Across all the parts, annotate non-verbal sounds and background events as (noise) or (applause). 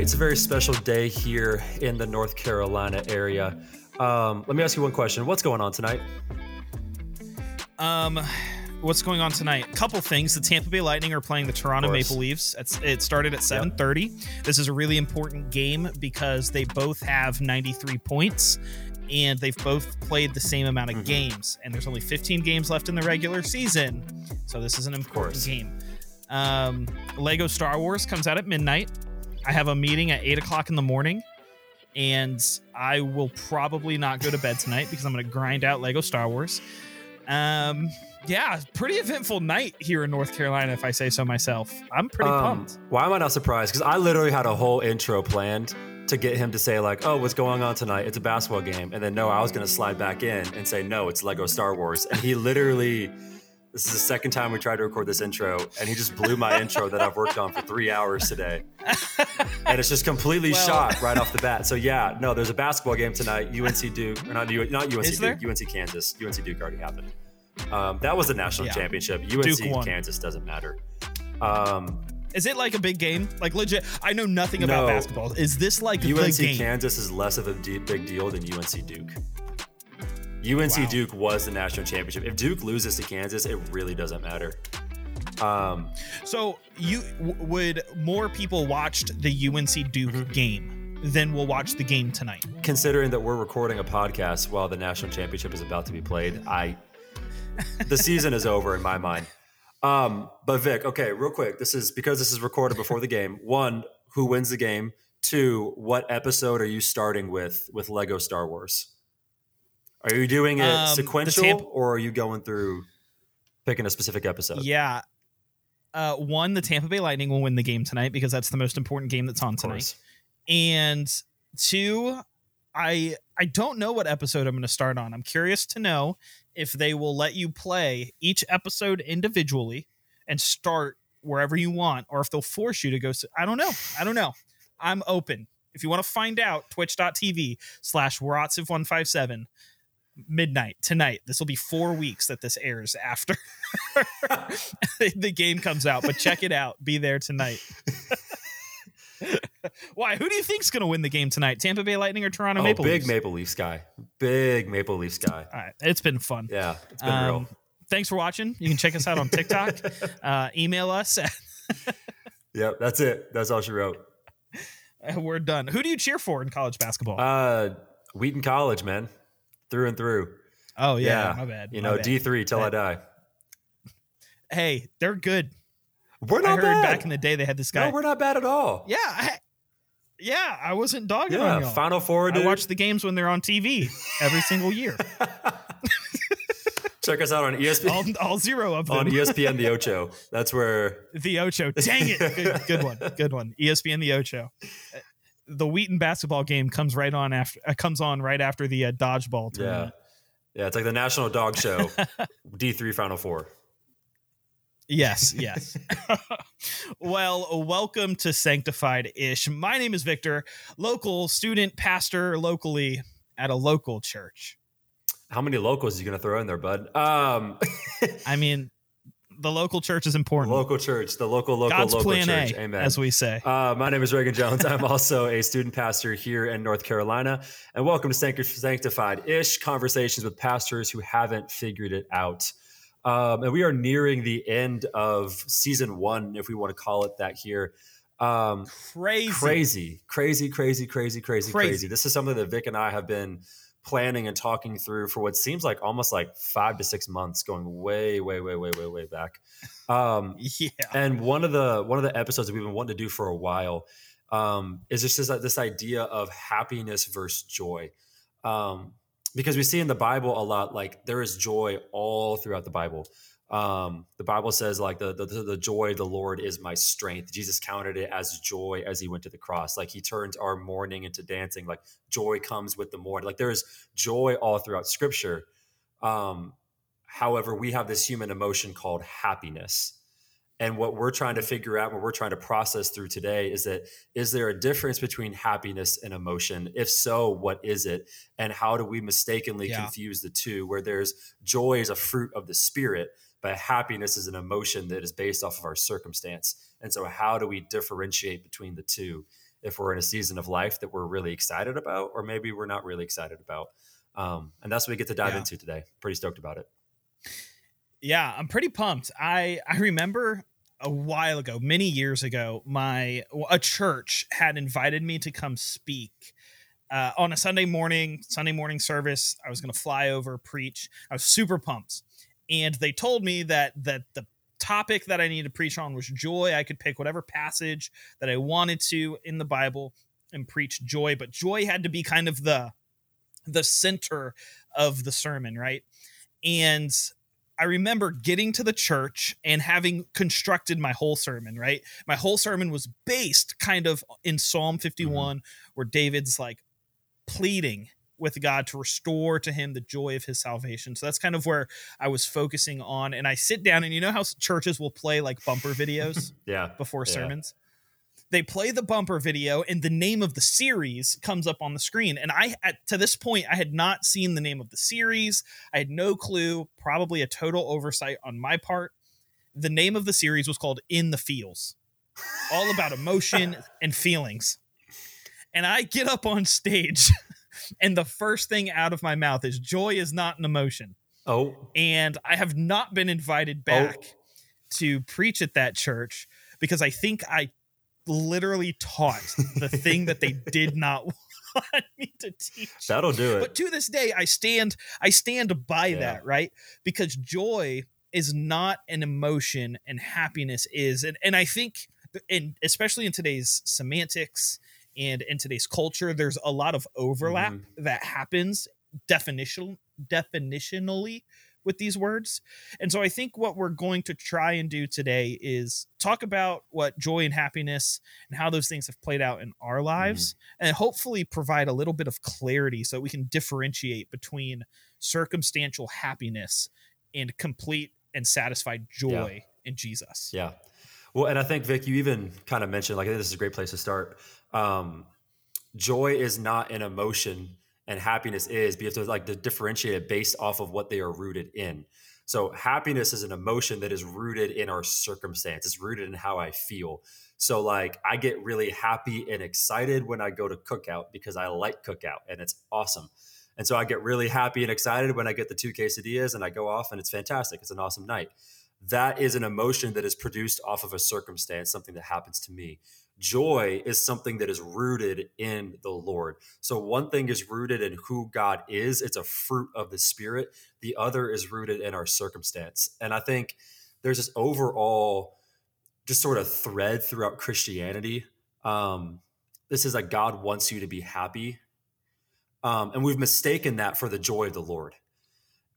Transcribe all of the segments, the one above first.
Night. It's a very special day here in the North Carolina area. Um, let me ask you one question. What's going on tonight? Um, what's going on tonight? A Couple things. The Tampa Bay Lightning are playing the Toronto. Maple Leafs. It's, it started at 7:30. This is a really important game because they both have 93 points and they've both played the same amount of Mhm. games. And there's only 15 games left in the regular season, so this is an important game. Um, Lego Star Wars comes out at midnight. I have a meeting at eight o'clock in the morning, and I will probably not go to bed tonight because I'm going to grind out Lego Star Wars. Um, yeah, pretty eventful night here in North Carolina, if I say so myself. I'm pretty Um, pumped. Why am I not surprised? Because I literally had a whole intro planned to get him to say like, "Oh, what's going on tonight? It's a basketball game," and then no, I was going to slide back in and say, "No, it's Lego Star Wars," and he literally. This is the second time we tried to record this intro, and he just blew my intro that I've worked on for three hours today. and it's just completely Well- shot right off the bat. So yeah, no, there's a basketball game tonight. UNC Duke, or not, not UNC Duke? UNC Kansas. UNC Duke already happened. Um, that was the national Yeah. championship. UNC Kansas doesn't matter. Um, Is it like a big game? Like legit? I know nothing about No. basketball. Is this like UNC? Kansas is less of a de- big deal than UNC Duke. UNC Wow. Duke was the national championship. If Duke loses to Kansas, it really doesn't matter. Um, So you w- would more people watched the UNC Duke Mhm. game than will watch the game tonight? considering that we're recording a podcast while the national championship is about to be played, I the season is over in my mind. Um, but Vic, okay, real quick, this is because this is recorded before the game. One, who wins the game? Two, what episode are you starting with with Lego Star Wars? Are you doing it Um, sequential Tampa- or are you going through picking a specific episode? Yeah. Uh, one, the Tampa Bay Lightning will win the game tonight because that's the most important game that's on tonight. And two, I I don't know what episode I'm going to start on. I'm curious to know if they will let you play each episode individually and start wherever you want, or if they'll force you to go. I don't know. I don't know. I'm open. If you want to find out, twitch.tv slash Waratsiv157 midnight tonight. This will be four weeks that this airs after (laughs) the game comes out, but check it out. Be there tonight. (laughs) Why? Who do you think's going to win the game tonight? Tampa Bay Lightning or Toronto Oh, Maple big Leafs? Maple Leafs guy. Big Maple Leafs guy. All right, it's been fun. Yeah, it's been Um, real. Thanks for watching. You can check us out on TikTok. (laughs) uh, email us. Yep, that's it. That's all she wrote. We're done. Who do you cheer for in college basketball? Uh, Wheaton College, man, through and through. oh yeah, yeah, my bad. You my know. D three till I die. Hey, they're good. We're I not heard bad. back in the day they had this guy. no, we're not bad at all. yeah, I, yeah. I wasn't dogging on Yeah, y'all. Final Four. I watch the games when they're on TV every single year. (laughs) Check us out on ESPN. all, all zero of them. on ESPN the Ocho. That's where. The Ocho. Dang it. Good, good one. Good one. ESPN the Ocho. The Wheaton basketball game comes right on after uh, comes on right after the uh, dodgeball Yeah, tournament. yeah. It's like the National Dog Show. (laughs) D three Final Four. Yes, (laughs) yes. (laughs) well, welcome to Sanctified Ish. My name is Victor, local student pastor locally at a local church. How many locals are you gonna throw in there, bud? Um, I mean, the local church is important. The local church, the local local God's local plan church. A, Amen. as we say. Uh, my name is Reagan Jones. I'm (laughs) also a student pastor here in North Carolina. And welcome to Sanctified Ish Conversations with Pastors Who Haven't Figured It Out. Um, and we are nearing the end of season one, if we want to call it that here. Um, Crazy. crazy, crazy, crazy, crazy, crazy, Crazy. crazy. This is something that Vic and I have been planning and talking through for what seems like almost like five to six months, going way, way, way, way, way, way back. Um, (laughs) Yeah. and one of the one of the episodes that we've been wanting to do for a while um, is just this, this idea of happiness versus joy. Um, because we see in the Bible a lot like there is joy all throughout the Bible. Um, the Bible says like the, the the joy of the Lord is my strength. Jesus counted it as joy as he went to the cross. Like he turned our mourning into dancing. Like joy comes with the morning. Like there is joy all throughout Scripture. Um, however, we have this human emotion called happiness. And what we're trying to figure out, what we're trying to process through today is that is there a difference between happiness and emotion? If so, what is it? And how do we mistakenly Yeah. confuse the two? Where there's joy is a fruit of the spirit, but happiness is an emotion that is based off of our circumstance. And so, how do we differentiate between the two if we're in a season of life that we're really excited about, or maybe we're not really excited about? Um, and that's what we get to dive yeah. into today. Pretty stoked about it. Yeah, I'm pretty pumped. I I remember a while ago, many years ago, my a church had invited me to come speak uh, on a Sunday morning, Sunday morning service. I was going to fly over preach. I was super pumped, and they told me that that the topic that I needed to preach on was joy. I could pick whatever passage that I wanted to in the Bible and preach joy, but joy had to be kind of the the center of the sermon, right? And I remember getting to the church and having constructed my whole sermon, right? My whole sermon was based kind of in Psalm 51, mm-hmm. where David's like pleading with God to restore to him the joy of his salvation. So that's kind of where I was focusing on. And I sit down, and you know how churches will play like bumper videos (laughs) yeah, before yeah. sermons? they play the bumper video and the name of the series comes up on the screen and i at, to this point i had not seen the name of the series i had no clue probably a total oversight on my part the name of the series was called in the feels all about emotion (laughs) and feelings and i get up on stage and the first thing out of my mouth is joy is not an emotion oh and i have not been invited oh. back oh. to preach at that church because i think i literally taught the thing that they (laughs) did not want me to teach. That'll do it. But to this day, I stand I stand by yeah. that, right? Because joy is not an emotion and happiness is. And and I think and especially in today's semantics and in today's culture, there's a lot of overlap mm-hmm. that happens definition definitionally with these words. And so I think what we're going to try and do today is talk about what joy and happiness and how those things have played out in our lives mm-hmm. and hopefully provide a little bit of clarity so we can differentiate between circumstantial happiness and complete and satisfied joy yeah. in Jesus. Yeah. Well, and I think Vic, you even kind of mentioned like this is a great place to start. Um, joy is not an emotion and happiness is because to like to differentiate it based off of what they are rooted in. So happiness is an emotion that is rooted in our circumstance. It's rooted in how I feel. So like I get really happy and excited when I go to cookout because I like cookout and it's awesome. And so I get really happy and excited when I get the two quesadillas and I go off and it's fantastic. It's an awesome night. That is an emotion that is produced off of a circumstance, something that happens to me joy is something that is rooted in the Lord. So one thing is rooted in who God is, it's a fruit of the Spirit. The other is rooted in our circumstance. And I think there's this overall just sort of thread throughout Christianity. Um, this is like God wants you to be happy. Um, and we've mistaken that for the joy of the Lord.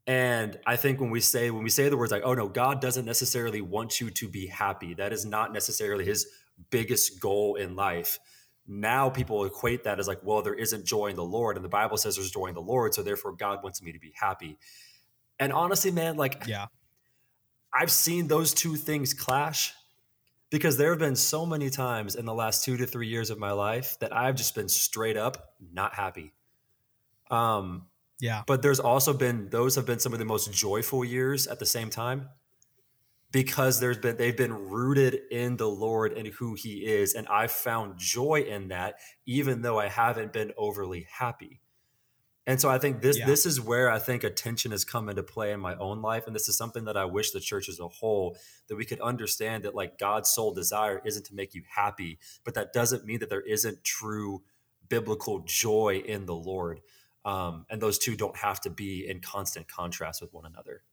And I think when we say when we say the words like, "Oh no, God doesn't necessarily want you to be happy," that is not necessarily His biggest goal in life. Now people equate that as like, well, there isn't joy in the Lord, and the Bible says there's joy in the Lord, so therefore God wants me to be happy. And honestly, man, like, yeah, I've seen those two things clash because there have been so many times in the last two to three years of my life that I've just been straight up not happy. Um, yeah. But there's also been those have been some of the most joyful years at the same time because there's been they've been rooted in the Lord and who he is and I've found joy in that even though I haven't been overly happy. And so I think this yeah. this is where I think attention has come into play in my own life and this is something that I wish the church as a whole that we could understand that like God's sole desire isn't to make you happy but that doesn't mean that there isn't true biblical joy in the Lord. Um, and those two don't have to be in constant contrast with one another.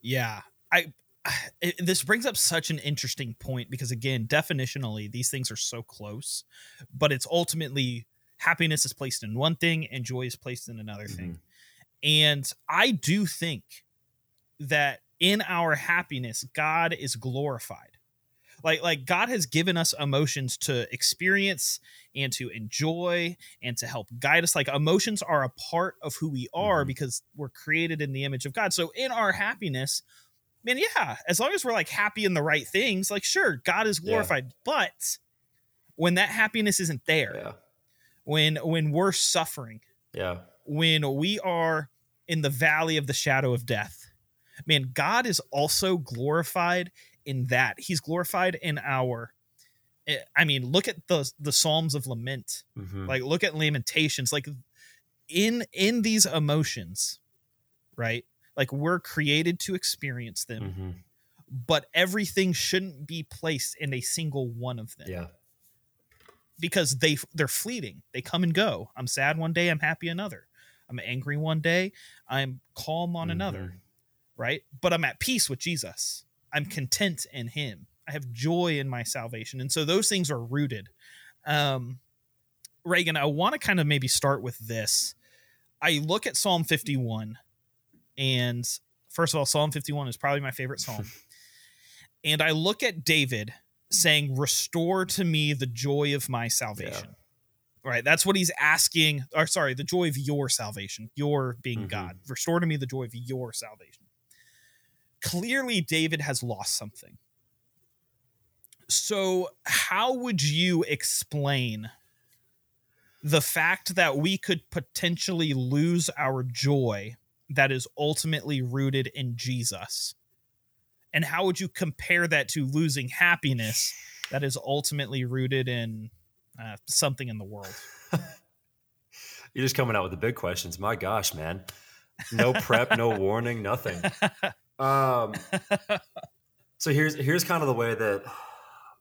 Yeah, I. (sighs) It, this brings up such an interesting point because again, definitionally, these things are so close, but it's ultimately happiness is placed in one thing and joy is placed in another mm-hmm. thing. And I do think that in our happiness, God is glorified like like god has given us emotions to experience and to enjoy and to help guide us like emotions are a part of who we are mm-hmm. because we're created in the image of god so in our happiness man yeah as long as we're like happy in the right things like sure god is glorified yeah. but when that happiness isn't there yeah. when when we're suffering yeah when we are in the valley of the shadow of death man, God is also glorified in that. He's glorified in our eh, I mean, look at the the Psalms of lament. Mhm. Like look at lamentations. Like in in these emotions, right? Like we're created to experience them, Mhm. but everything shouldn't be placed in a single one of them yeah because they they're fleeting. They come and go. I'm sad one day, I'm happy another. I'm angry one day, I'm calm on another, Mhm. right? But I'm at peace with Jesus. I'm content in him. I have joy in my salvation. And so those things are rooted. Um Reagan, I want to kind of maybe start with this. I look at Psalm 51 and first of all Psalm 51 is probably my favorite psalm. (laughs) and I look at David saying, Restore to me the joy of my salvation. Right. That's what he's asking. Or sorry, the joy of your salvation, your being Mhm. God. Restore to me the joy of your salvation. Clearly, David has lost something. So, how would you explain the fact that we could potentially lose our joy that is ultimately rooted in Jesus? And how would you compare that to losing happiness that is ultimately rooted in uh, something in the world? (laughs) You're just coming out with the big questions. My gosh, man. No prep, no warning, nothing. (laughs) Um, (laughs) so here's here's kind of the way that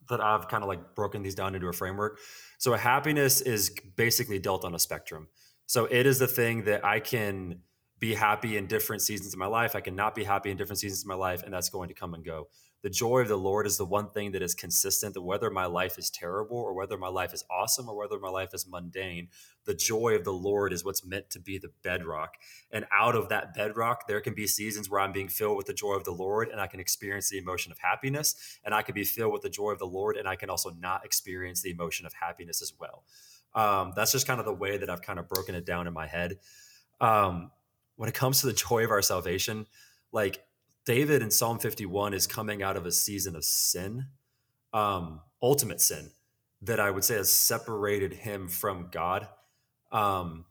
that I've kind of like broken these down into a framework. So a happiness is basically dealt on a spectrum. So it is the thing that I can be happy in different seasons of my life. I can not be happy in different seasons of my life, and that's going to come and go. The joy of the Lord is the one thing that is consistent that whether my life is terrible or whether my life is awesome or whether my life is mundane, the joy of the Lord is what's meant to be the bedrock. And out of that bedrock, there can be seasons where I'm being filled with the joy of the Lord and I can experience the emotion of happiness. And I can be filled with the joy of the Lord and I can also not experience the emotion of happiness as well. Um, that's just kind of the way that I've kind of broken it down in my head. Um, when it comes to the joy of our salvation, like David in Psalm 51 is coming out of a season of sin, um, ultimate sin, that I would say has separated him from God. Um,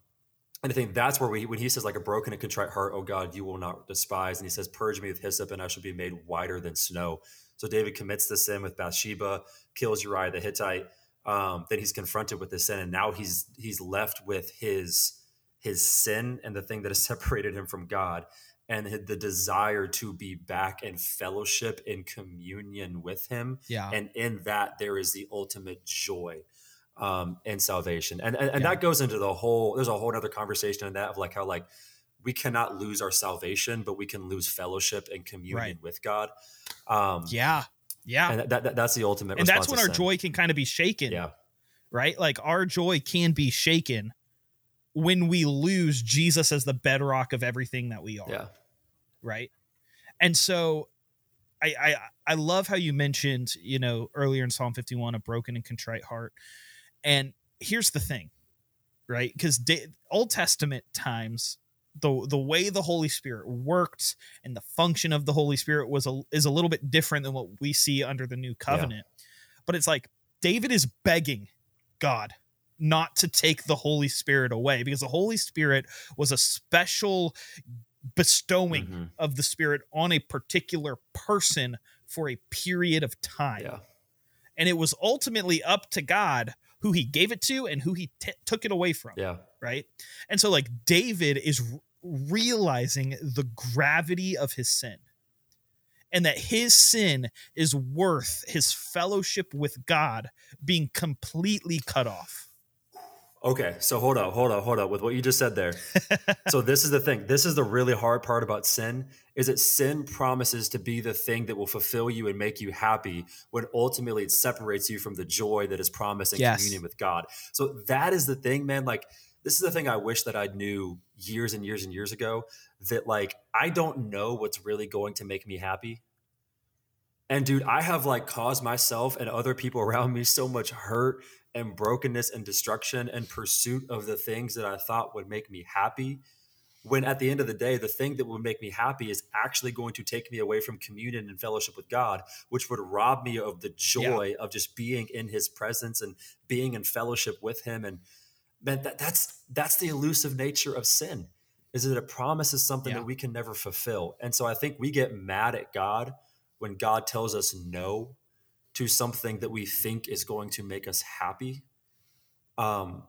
and I think that's where we, when he says, like a broken and contrite heart, oh God, you will not despise. And he says, purge me with hyssop and I shall be made whiter than snow. So David commits the sin with Bathsheba, kills Uriah the Hittite. Um, then he's confronted with this sin, and now he's he's left with his his sin and the thing that has (laughs) separated him from God, and the desire to be back in fellowship in communion with Him. Yeah. And in that, there is the ultimate joy um, and salvation. And and, and Yeah. that goes into the whole. There's a whole other conversation in that of like how like we cannot lose our salvation, but we can lose fellowship and communion Right. with God. Um, yeah. Yeah. and that, that, that's the ultimate. and that's when our sin. joy can kind of be shaken. Yeah, right? Like our joy can be shaken when we lose Jesus as the bedrock of everything that we are, yeah, right? And so I I I love how you mentioned, you know, earlier in Psalm 51 a broken and contrite heart. And here's the thing, right? Cuz Old Testament times the the way the Holy Spirit worked and the function of the Holy Spirit was a, is a little bit different than what we see under the new covenant. But it's like David is begging God not to take the Holy Spirit away because the Holy Spirit was a special bestowing Mhm. of the Spirit on a particular person for a period of time. yeah, And it was ultimately up to God who he gave it to and who he t- took it away from yeah, right? And so like David is r- realizing the gravity of his sin and that his sin is worth his fellowship with God being completely cut off. Okay, so hold up, hold up, hold up with what you just said there. (laughs) so this is the thing. This is the really hard part about sin is that sin promises to be the thing that will fulfill you and make you happy when ultimately it separates you from the joy that is promised in Yes. communion with God. So that is the thing, man. Like this is the thing I wish that I knew years and years and years ago that like I don't know what's really going to make me happy. And dude, I have like caused myself and other people around me so much hurt and brokenness and destruction and pursuit of the things that I thought would make me happy. When at the end of the day, the thing that would make me happy is actually going to take me away from communion and fellowship with God, which would rob me of the joy of just being in His presence and being in fellowship with Him. And man, that, that's that's the elusive nature of sin. is that it promises something Yeah. that we can never fulfill. And so I think we get mad at God when God tells us no to something that we think is going to make us happy. Um,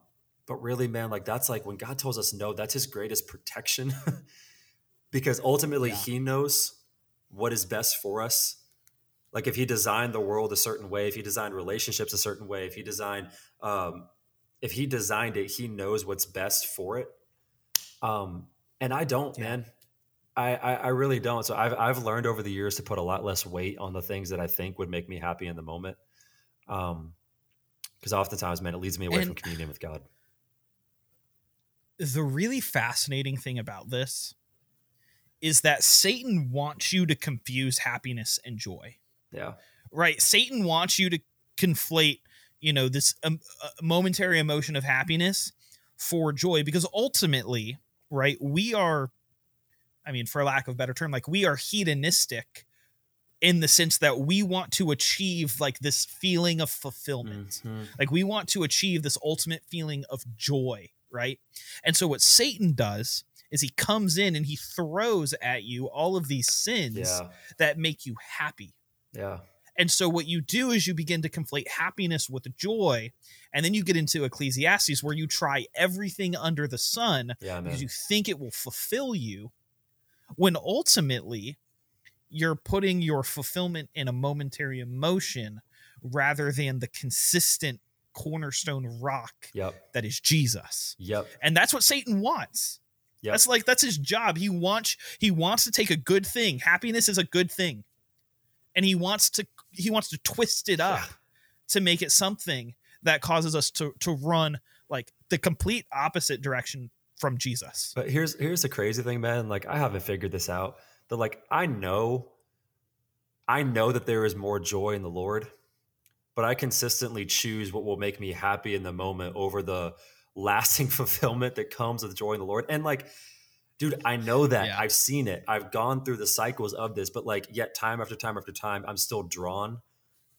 but really, man, like that's like when God tells us no, that's his greatest protection (laughs) because ultimately Yeah. he knows what is best for us. Like if he designed the world a certain way, if he designed relationships a certain way, if he designed, um, if he designed it, he knows what's best for it. Um, and I don't, Yeah. man. I, I, I really don't. So I've, I've learned over the years to put a lot less weight on the things that I think would make me happy in the moment. Um, because oftentimes, man, it leads me away from communion with God. the really fascinating thing about this is that Satan wants you to confuse happiness and joy. Yeah. Right? Satan wants you to conflate, you know, this um, uh, momentary emotion of happiness for joy because ultimately, right, we are I mean, for lack of a better term, like we are hedonistic in the sense that we want to achieve like this feeling of fulfillment. Mhm. Like we want to achieve this ultimate feeling of joy, right? And so what Satan does is he comes in and he throws at you all of these sins Yeah. that make you happy. Yeah. And so what you do is you begin to conflate happiness with joy, and then you get into Ecclesiastes where you try everything under the sun Yeah, because you think it will fulfill you, when ultimately you're putting your fulfillment in a momentary emotion rather than the consistent cornerstone rock Yep. that is Jesus. Yep. And that's what Satan wants. Yep. That's like that's his job. He wants he wants to take a good thing. Happiness is a good thing. And he wants to he wants to twist it up Yeah. to make it something that causes us to to run like the complete opposite direction from Jesus. But here's here's the crazy thing, man. Like I haven't figured this out. That like I know, I know that there is more joy in the Lord, but I consistently choose what will make me happy in the moment over the lasting (laughs) fulfillment that comes with joy in the Lord. And like, dude, I know that. Yeah. I've seen it. I've gone through the cycles of this, but like, yet time after time after time, I'm still drawn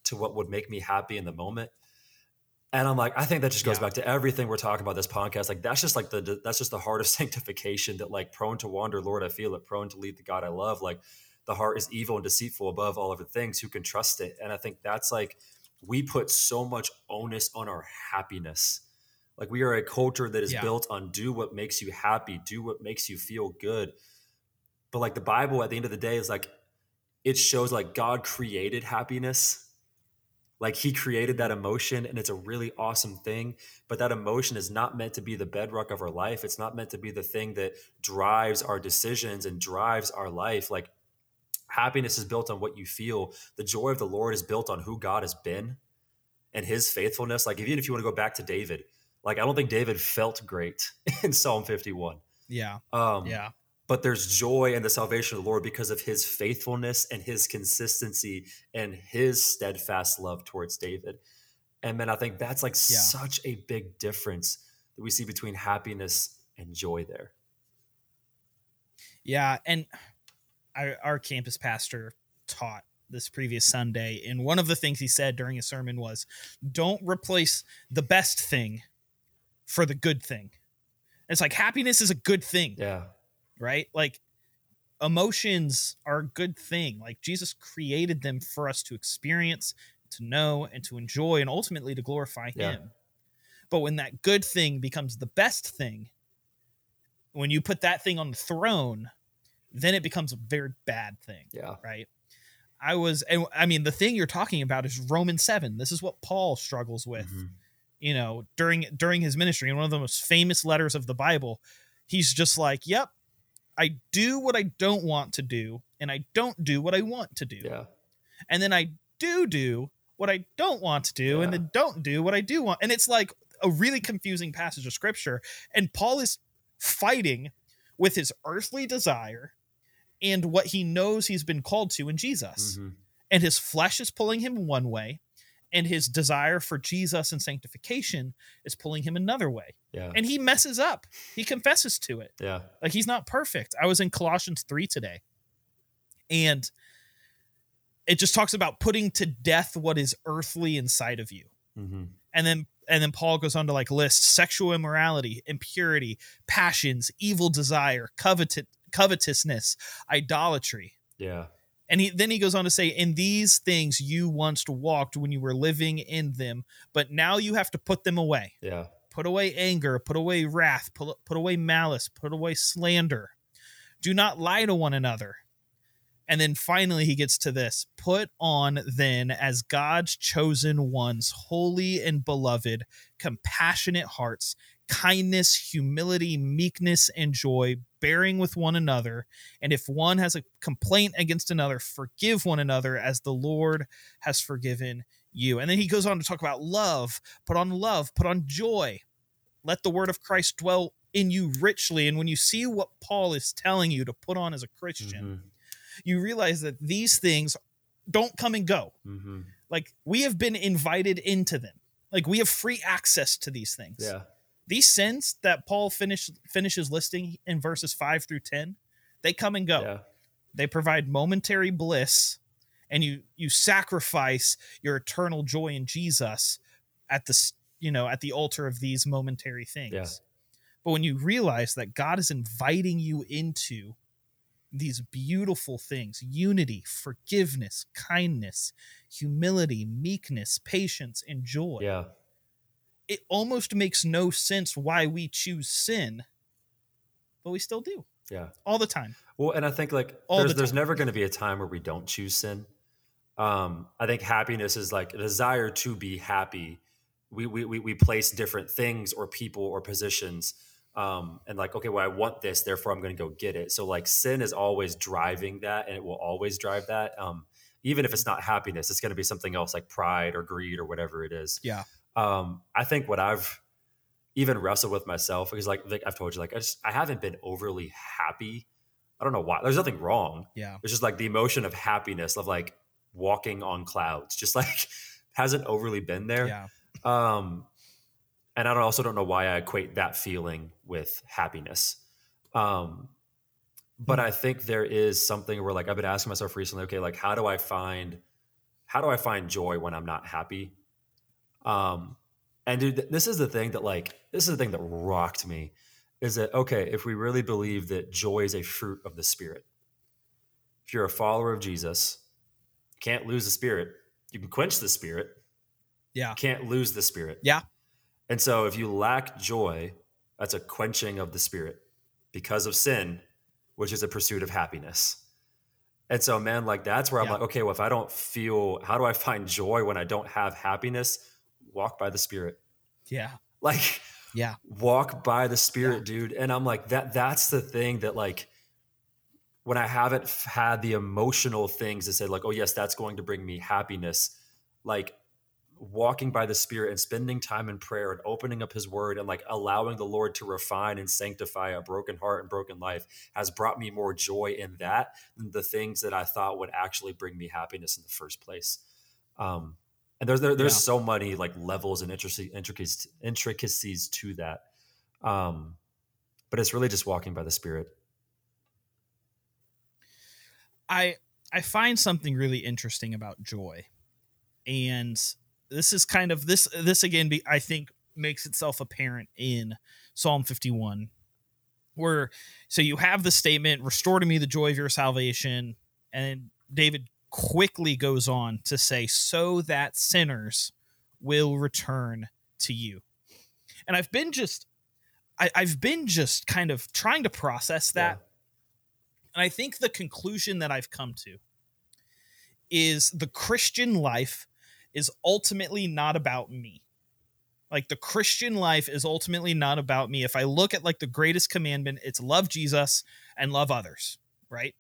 to what would make me happy in the moment. And I'm like, I think that just goes Yeah. back to everything we're talking about this podcast. Like that's just like the that's just the heart of (laughs) sanctification that like prone to wander, Lord, I feel it, prone to leave the God I love. Like the heart is evil and deceitful above all other things. Who can trust it? And I think that's like we put so much onus on our happiness. Like we are a culture that is Yeah. built on do what makes you happy, do what makes you feel good. But like the Bible at the end of the day is like it shows like God created happiness. Like he created that emotion and it's a really awesome thing. But that emotion is not meant to be the bedrock of our life. It's not meant to be the thing that drives our decisions and drives our life. Like happiness is built on what you feel. The joy of the Lord is built on who God has been and his faithfulness. Like even if you want to go back to David, like I don't think David felt great (laughs) in Psalm 51. Yeah. Um, Yeah. But there's joy in the salvation of the Lord because of his faithfulness and his consistency and his steadfast love towards David. And man, I think that's like Yeah. such a big difference that we see between happiness and joy there. Yeah, and our, our campus pastor taught this previous Sunday, and one of the things he said during his sermon was, "Don't replace the best thing for the good thing." It's like happiness is a good thing, Yeah. Right? Like emotions are a good thing. Like Jesus created them for us to experience, to know, and to enjoy, and ultimately to glorify Yeah. Him. But when that good thing becomes the best thing, when you put that thing on the throne, then it becomes a very bad thing, Yeah. right? I was, and I mean, the thing you're talking about is Romans 7. This is what Paul struggles with Mhm. you know during during his ministry in one of the most famous letters of the bible he's just like yep i do what i don't want to do and i don't do what i want to do Yeah. and then i do do what i don't want to do and Yeah. then don't do what i do want and it's like a really confusing passage of scripture and paul is fighting with his earthly desire and what he knows he's been called to in jesus Mhm. and his flesh is pulling him one way and his desire for jesus and sanctification is pulling him another way Yeah. and he messes up he confesses to it Yeah. like he's not perfect i was in colossians 3 today and it just talks about putting to death what is earthly inside of you hmm and then and then Paul goes on to like list sexual immorality, impurity, passions, evil desire, covet- covetousness, idolatry. Yeah. And he then he goes on to say, In these things you once walked when you were living in them, but now you have to put them away. Yeah. Put away anger, put away wrath, put, put away malice, put away slander. Do not lie to one another. And then finally he gets to this put on then as God's chosen ones, holy and beloved, compassionate hearts, kindness, humility, meekness, and joy, bearing with one another. And if one has a complaint against another, forgive one another as the Lord has forgiven you. And then he goes on to talk about love, put on love, put on joy. Let the word of Christ dwell in you richly. And when you see what Paul is telling you to put on as a Christian, Mhm. you realize that these things don't come and go. Mhm. Like we have been invited into them. Like we have free access to these things. Yeah. These sins that Paul finish, finishes listing in verses 5 through 10, they come and go. Yeah. They provide momentary bliss and you you sacrifice your eternal joy in Jesus at the you know at the altar of these momentary things. Yeah. But when you realize that God is inviting you into these beautiful things unity, forgiveness, kindness, humility, meekness, patience, and joy Yeah. It almost makes no sense why we choose sin, but we still do Yeah. all the time. Well, and I think like All there's the there's never going to be a time where we don't choose sin. Um, I think happiness is like a desire to be happy. We we we, we place different things or people or positions. Um, and like, okay, well, I want this, therefore I'm going to go get it. So like, sin is always driving that, and it will always drive that. Um, even if it's not happiness, it's going to be something else like pride or greed or whatever it is. Yeah. Um, I think what I've even wrestled with myself because like, like I've told you, like I just I haven't been overly happy. I don't know why. There's nothing wrong. Yeah. It's just like the emotion of happiness of like walking on clouds, just (laughs) like hasn't overly been there. Yeah. Um, and I don't, also don't know why I equate that feeling with happiness. Um, but I think there is something where like I've been asking myself recently, okay, like how do I find how do I find joy when I'm not happy? Um, and dude, this is the thing that like this is the thing that rocked me is that okay, if we really believe that joy is a fruit of the spirit, if you're a follower of Jesus, you can't lose the spirit. You can quench the spirit, Yeah. can't lose the spirit. Yeah. And so if you lack joy, that's a quenching of the spirit because of sin, which is a pursuit of happiness. And so, man, like that's where I'm Yeah. like, okay, well, if I don't feel, how do I find joy when I don't have happiness? Walk by the spirit. Yeah. Like, Yeah. walk by the spirit, dude. And I'm like, that, that's the thing that, like, when I haven't had the emotional things that say, like, oh, yes, that's going to bring me happiness, like, walking by the spirit and spending time in prayer and opening up his word and like allowing the lord to refine and sanctify a broken heart and broken life has brought me more joy in that than the things that i thought would actually bring me happiness in the first place um and there's there, there's Yeah. so many like levels and intricacies intricacies intricacies to that um but it's really just walking by the spirit I I find something really interesting about joy. And this is kind of this this again be, I think makes itself apparent in Psalm 51 where so you have the statement restore to me the joy of your salvation and David quickly goes on to say so that sinners will return to you. And I've been just I, I've been just kind of trying to process that and I think the conclusion that I've come to is the Christian life is ultimately not about me. Like the Christian life is ultimately not about me. If I look at like the greatest commandment, it's love Jesus and love others, right?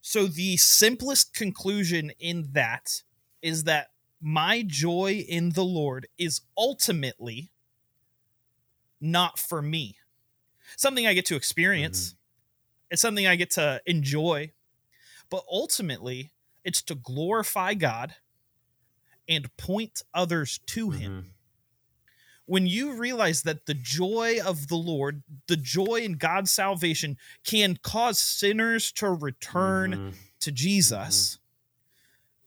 So the simplest conclusion in that is that my joy in the Lord is ultimately not for me. Something I get to experience. Mm-hmm. It's something I get to enjoy. But ultimately, it's to glorify God and point others to Him. Mm-hmm. When you realize that the joy of the Lord, the joy in God's salvation, can cause sinners to return Mhm. to Jesus,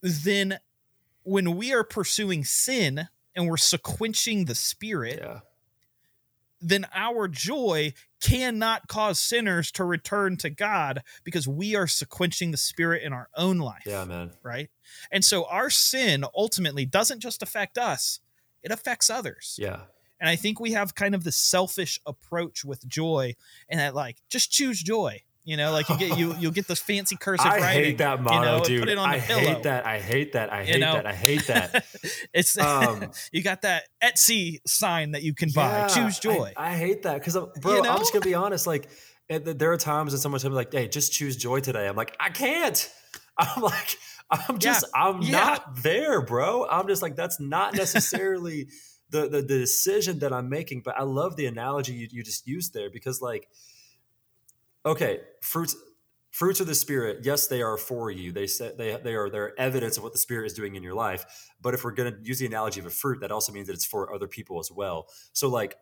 then when we are pursuing sin, and we're sequenching the spirit, Yeah. then our joy cannot cause sinners to return to God because we are sequenching the spirit in our own life. Yeah, man. Right. And so our sin ultimately doesn't just affect us, it affects others. Yeah. And I think we have kind of the selfish approach with joy and that like just choose joy. You know, like you get you you'll get this fancy (laughs) cursive I writing. hate that motto, you know, dude. Put it on the I pillow. hate that. I hate that. I You hate know? that. I hate that. (laughs) it's Um, (laughs) you got that Etsy sign that you can buy. Yeah, Choose joy. I, hate that because, bro, You know? I'm just gonna be honest. Like, there are times when someone tells me, like, "Hey, just choose joy today." I'm like, I can't. I'm like, I'm just, I'm yeah. not there, bro. I'm just like, that's not (laughs) necessarily the, the the decision that I'm making. But I love the analogy you, you just used there because, like, okay, fruits. Fruits of the spirit, yes, they are for you. They say they they are they're evidence of what the spirit is doing in your life. But if we're going to use the analogy of a fruit, that also means that it's for other people as well. So, like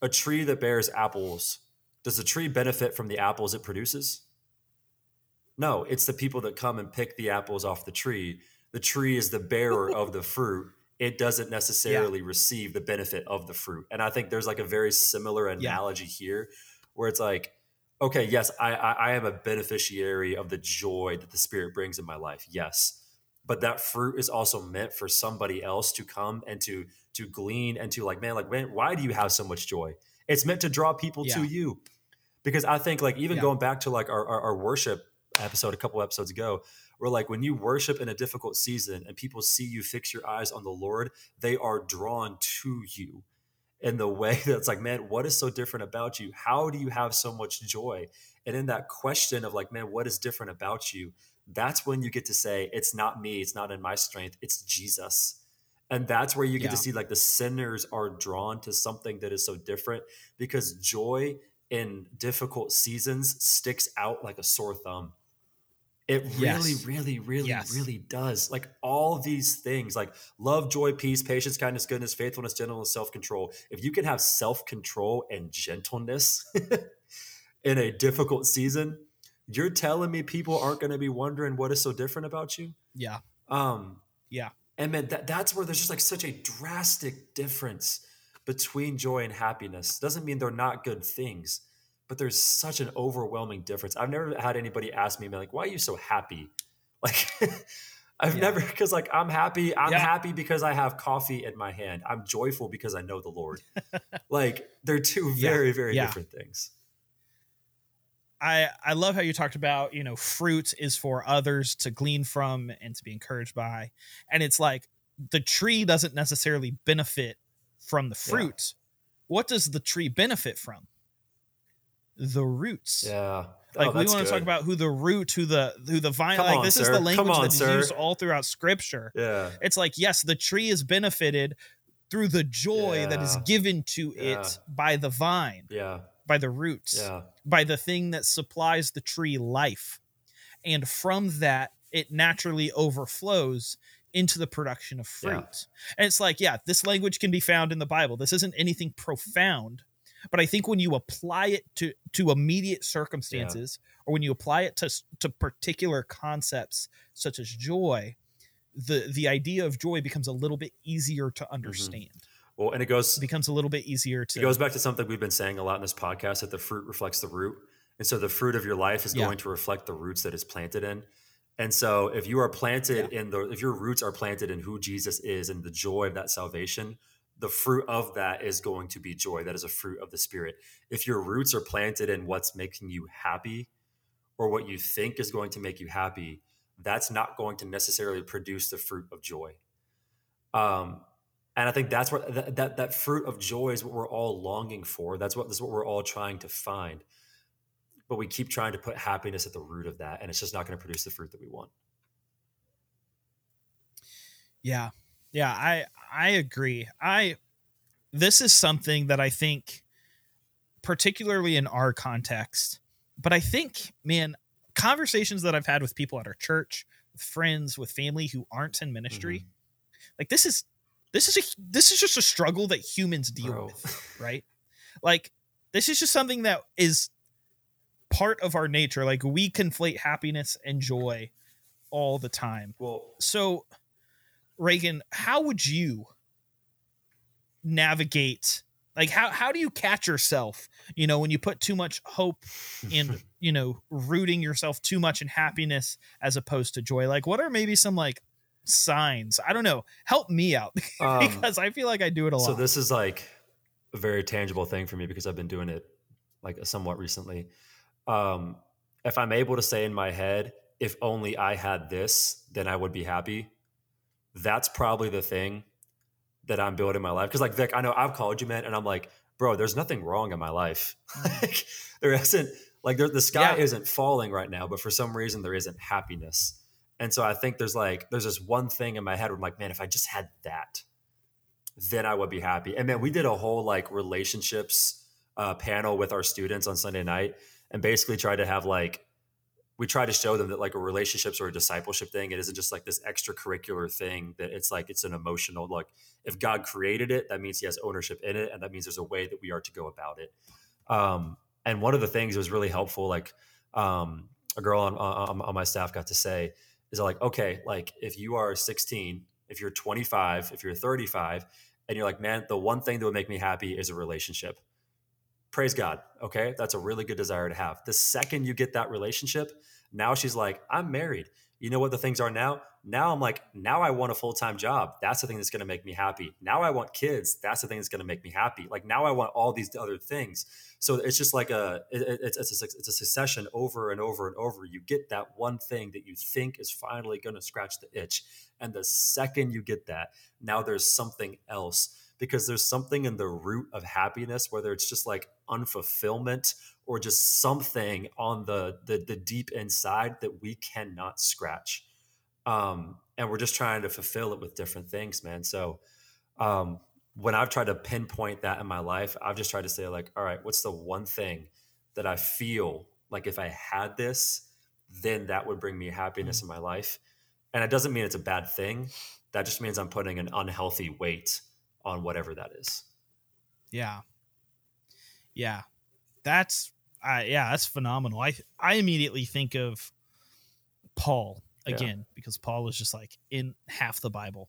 a tree that bears apples, does the tree benefit from the apples it produces? No, it's the people that come and pick the apples off the tree. The tree is the bearer of the fruit. It doesn't (laughs) necessarily receive the benefit of the fruit. And I think there's like a very similar Yeah. analogy here where it's like, okay, yes, I, I, I am a beneficiary of the joy that the Spirit brings in my life. Yes. But that fruit is also meant for somebody else to come and to to glean and to like, man, like, man, why do you have so much joy? It's meant to draw people to you. Because I think like even Yeah. going back to like our, our, our worship episode a couple episodes ago, where like when you worship in a difficult season and people see you fix your eyes on the Lord, they are drawn to you in the (laughs) way that's like, man, what is so different about you? How do you have so much joy? And in that question of like, man, what is different about you? That's when you get to say, it's not me, it's not in my strength, it's Jesus. And that's where you get Yeah. to see like the sinners are drawn to something that is so different because joy in difficult seasons sticks out like a sore thumb. It really, Yes. really, really, Yes. really does. Like all these things, like love, joy, peace, patience, kindness, goodness, faithfulness, gentleness, self control. If you can have self control and gentleness (laughs) in a difficult season, you're telling me people aren't going to be wondering what is so different about you? Yeah. Um, Yeah. and man, that, that's where there's just like such a drastic difference between joy and happiness. Doesn't mean they're not good things, but there's such an overwhelming difference. I've never had anybody ask me, like, why are you so happy? (laughs) Like, I've Yeah. never, because like I'm happy. I'm Yeah. happy because I have coffee in my hand. I'm joyful because I know the Lord. (laughs) like, they're two Yeah. very, very Yeah. different things. I I love how you talked about, you know, fruit is for others to glean from and to be encouraged by. And it's like the tree doesn't necessarily benefit from the fruit. What does the tree benefit from? The roots. Yeah. Oh, like Oh, we that's want to talk about who the root, who the who the vine. Come like on, this is the language on, that is sir. used all throughout Scripture. Yeah. It's like yes, the tree is benefited through the joy that is given to Yeah. it by the vine, Yeah. by the roots Yeah. by the thing that supplies the tree life. And from that, it naturally overflows into the production of fruit. Yeah. And it's like, yeah, this language can be found in the Bible. This isn't anything profound, but I think when you apply it to to immediate circumstances or when you apply it to to particular concepts such as joy, the the idea of joy becomes a little bit easier to mm-hmm. understand. Well, and it goes It becomes a little bit easier to It goes back to something we've been saying a lot in this podcast that the fruit reflects the root. And so the fruit of your life is Yeah. going to reflect the roots that it's planted in. And so if you are planted in the if your roots are planted in who Jesus is and the joy of that salvation, the fruit of that is going to be joy. That is a fruit of the spirit. If your roots are planted in what's making you happy or what you think is going to make you happy, that's not going to necessarily produce the fruit of joy. Um, and I think that's what that, that that fruit of joy is what we're all longing for. That's what this is what we're all trying to find. But we keep trying to put happiness at the root of that, and it's just not going to produce the fruit that we want. Yeah. Yeah, I I agree. I this is something that I think particularly in our context, but I think man, conversations that I've had with people at our church, with friends, with family who aren't in ministry, mm-hmm. like this is this is a this is just a struggle that humans deal Bro. with, right? Like this is just something that is part of our nature. Like we conflate happiness and joy all the time Well, so reagan how would you navigate like how how do you catch yourself you know when you put too much hope in (laughs) you know rooting yourself too much in happiness as opposed to joy like what are maybe some like signs i don't know help me out (laughs) Um, because i feel like i do it a lot So this is like a very tangible thing for me because I've been doing it like somewhat recently. Um, if I'm able to say in my head, if only I had this, then I would be happy. That's probably the thing that I'm building my life. Cause like Vic, I know I've called you, man, and I'm like, bro, there's nothing wrong in my life. (laughs) like there isn't like there, the sky Yeah. isn't falling right now, but for some reason there isn't happiness. And so I think there's like there's this one thing in my head where I'm like, man, if I just had that, then I would be happy. And man, we did a whole like relationships uh, panel with our students on Sunday night, and basically tried to have like we try to show them that like a relationships or a discipleship thing, it isn't just like this extracurricular thing. That it's like it's an emotional like if God created it, that means He has ownership in it, and that means there's a way that we are to go about it. Um, and one of the things that was really helpful, like um, a girl on, on on my staff got to say, is like, okay, like if you are 16, if you're 25, if you're 35, and you're like, man, the one thing that would make me happy is a relationship. Praise God. Okay. That's a really good desire to have. The second you get that relationship, now she's like, I'm married. You know what the things are now? Now I'm like, now I want a full time job. That's the thing that's going to make me happy. Now I want kids. That's the thing that's going to make me happy. Like now I want all these other things. So it's just like a it- it's it's a, it's a succession over and over and over. You get that one thing that you think is finally going to scratch the itch, and the second you get that, now there's something else because there's something in the root of happiness, whether it's just like unfulfillment or just something on the the, the deep inside that we cannot scratch. Um, and we're just trying to fulfill it with different things, man. So um, when I've tried to pinpoint that in my life, I've just tried to say, like, all right, what's the one thing that I feel like if I had this, then that would bring me happiness in my life. And it doesn't mean it's a bad thing. That just means I'm putting an unhealthy weight on whatever that is. Yeah. Yeah. That's uh, yeah, that's phenomenal. I I immediately think of Paul Yeah. again because Paul was just like in half the Bible.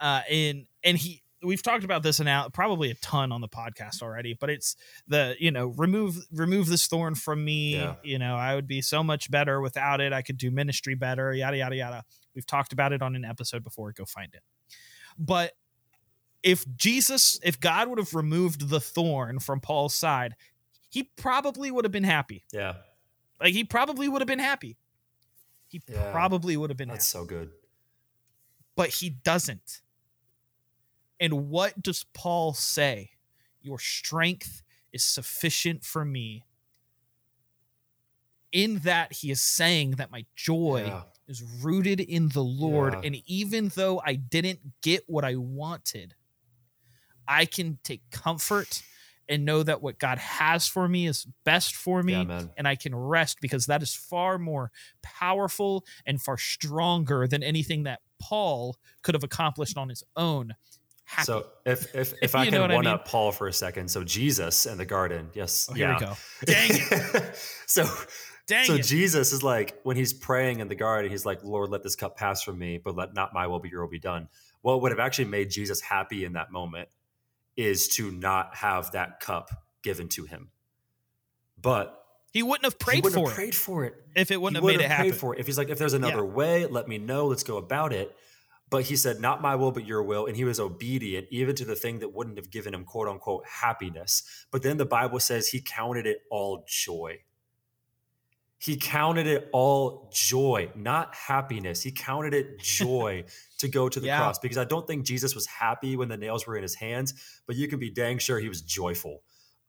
Uh and and he we've talked about this now probably a ton on the podcast already, but it's the, you know, remove remove this thorn from me, Yeah. you know, I would be so much better without it. I could do ministry better, yada yada yada. We've talked about it on an episode before, go find it. But if Jesus, if God would have removed the thorn from Paul's side, he probably would have been happy. Yeah. Like he probably would have been happy. He Yeah. probably would have been That's happy. so good. But he doesn't. And what does Paul say? Your strength is sufficient for me. In that he is saying that my joy Yeah. is rooted in the Lord. Yeah. And even though I didn't get what I wanted, I can take comfort and know that what God has for me is best for me. Yeah, and I can rest because that is far more powerful and far stronger than anything that Paul could have accomplished on his own. Happy. So if if (laughs) if I can what I one mean? up Paul for a second, so Jesus in the garden, yes, Oh, here yeah. we go. (laughs) Dang it. so Dang so it. Jesus is like when he's praying in the garden, he's like, Lord, let this cup pass from me, but let not my will, be your will be done. What would have actually made Jesus happy in that moment is to not have that cup given to him. But he wouldn't have he prayed wouldn't for have it prayed for it. if it wouldn't he have made wouldn't it happen. for it. If he's like, if there's another way, let me know. Let's go about it. But he said, not my will, but your will. And he was obedient even to the thing that wouldn't have given him quote unquote happiness. But then the Bible says he counted it all joy. He counted it all joy, not happiness. He counted it joy (laughs) to go to the Yeah. cross because I don't think Jesus was happy when the nails were in his hands, but you can be dang sure he was joyful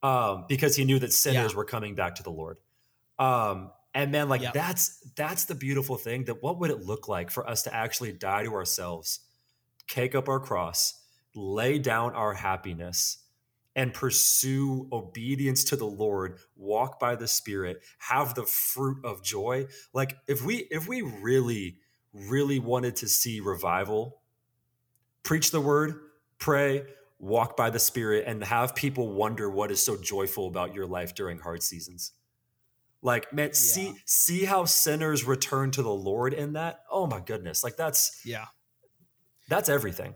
um, because he knew that sinners Yeah. were coming back to the Lord. Um, and man, like Yep. that's that's the beautiful thing. That what would it look like for us to actually die to ourselves, take up our cross, lay down our happiness, and pursue obedience to the Lord, walk by the Spirit, have the fruit of joy. Like if we if we really really wanted to see revival, preach the word, pray, walk by the Spirit, and have people wonder what is so joyful about your life during hard seasons. Like, man, see see how sinners return to the Lord in that. Oh my goodness, like that's Yeah. that's everything.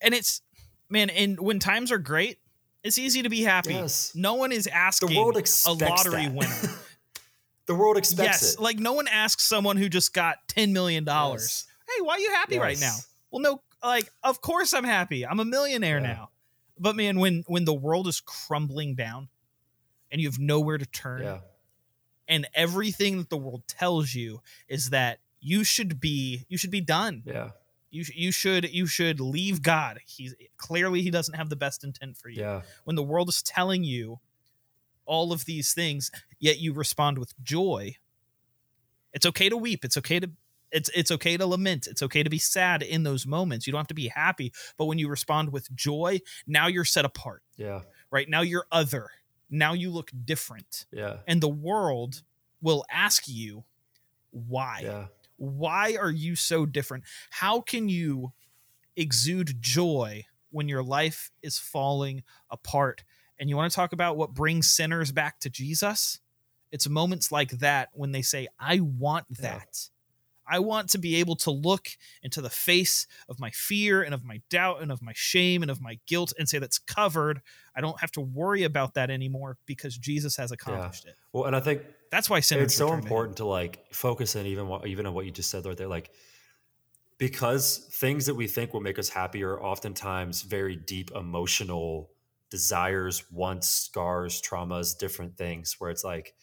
And it's man, and when times are great, it's easy to be happy. Yes. No one is asking The world a lottery that. winner. (laughs) the world expects yes, it. like no one asks someone who just got ten million dollars. Hey, why are you happy right now? Well, no, like of course I'm happy. I'm a millionaire Yeah. now. But man, when when the world is crumbling down and you have nowhere to turn, Yeah. and everything that the world tells you is that you should be you should be done. Yeah. You you should you should leave God. He's clearly he doesn't have the best intent for you. Yeah. When the world is telling you all of these things, yet you respond with joy. It's okay to weep. It's okay to it's it's okay to lament. It's okay to be sad in those moments. You don't have to be happy, but when you respond with joy, now you're set apart. Yeah. Right? Now you're other. Now you look different. Yeah. And the world will ask you why Yeah. Why are you so different? How can you exude joy when your life is falling apart? And you want to talk about what brings sinners back to jesus? It's moments like that when they say i want Yeah. that. I want to be able to look into the face of my fear and of my doubt and of my shame and of my guilt and say that's covered. I don't have to worry about that anymore because jesus has accomplished it Well, and I think that's why sinners it's so important to like focus in even what, even on what you just said right there like because things that we think will make us happy are oftentimes very deep emotional desires wants scars traumas different things where it's like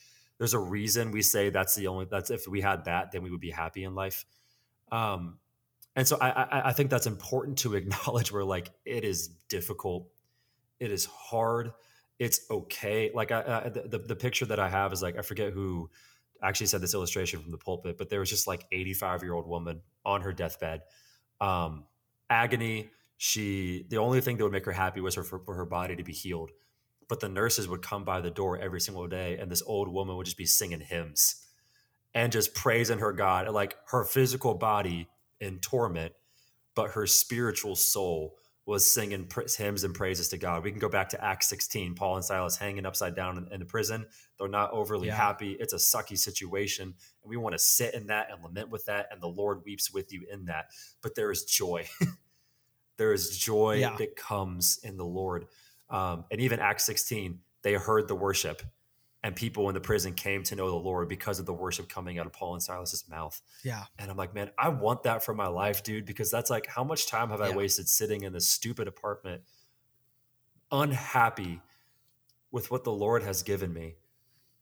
there's a reason we say that's the only that's if we had that then we would be happy in life. Um and so i i, I think that's important to (laughs) acknowledge where like it is difficult. It is hard it's okay. Like I, the the picture that I have is like I forget who actually said this illustration from the pulpit, but there was just like 85 year old woman on her deathbed, um, agony. She the only thing that would make her happy was her for, for her body to be healed. But the nurses would come by the door every single day, and this old woman would just be singing hymns and just praising her God, like her physical body in torment, but her spiritual soul was singing hymns and praises to God. We can go back to Acts 16, Paul and Silas hanging upside down in, in the prison. They're not overly Yeah. happy. It's a sucky situation. And we want to sit in that and lament with that. And the Lord weeps with you in that. But there is joy. (laughs) there is joy Yeah. that comes in the Lord. Um, and even Acts 16, they heard the worship. And people in the prison came to know the Lord because of the worship coming out of Paul and Silas's mouth. yeah And I'm like, man, I want that for my life, dude, because that's like, how much time have I wasted sitting in this stupid apartment, unhappy with what the Lord has given me,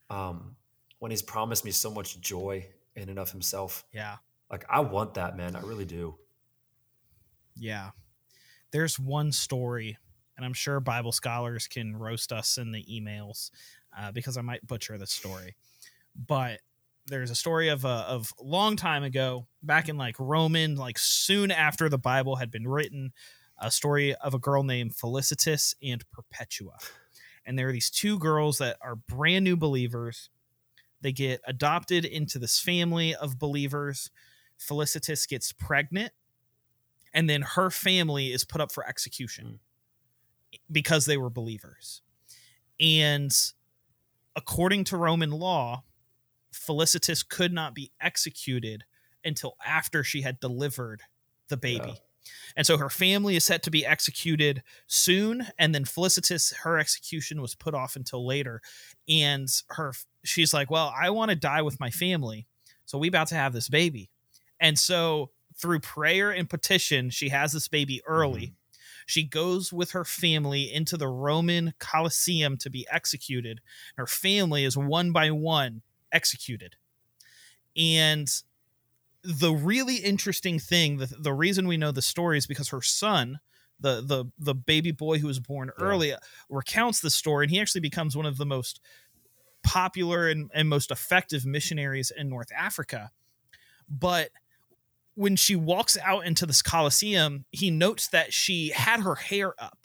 um, when He's promised me so much joy in and of Himself? yeah Like, I want that, man. I really do. Yeah. There's one story, and I'm sure Bible scholars can roast us in the emails uh, because I might butcher the story. But there's a story of a of a long time ago, back in like Roman, like soon after the Bible had been written, a story of a girl named Felicitas and Perpetua. And there are these two girls that are brand new believers. They get adopted into this family of believers. Felicitas gets pregnant and then her family is put up for execution because they were believers. And according to Roman law, Felicitas could not be executed until after she had delivered the baby. Yeah. And so her family is set to be executed soon, and then Felicitas, her execution was put off until later. And her, she's like, "Well, I want to die with my family, so we about to have this baby." And so through prayer and petition, she has this baby early. Mm-hmm. She goes with her family into the Roman Colosseum to be executed. Her family is one by one executed. And the really interesting thing, the, the reason we know the story is because her son, the the the baby boy who was born Yeah. early, uh, recounts the story, and he actually becomes one of the most popular and, and most effective missionaries in North Africa. But when she walks out into this coliseum, he notes that she had her hair up.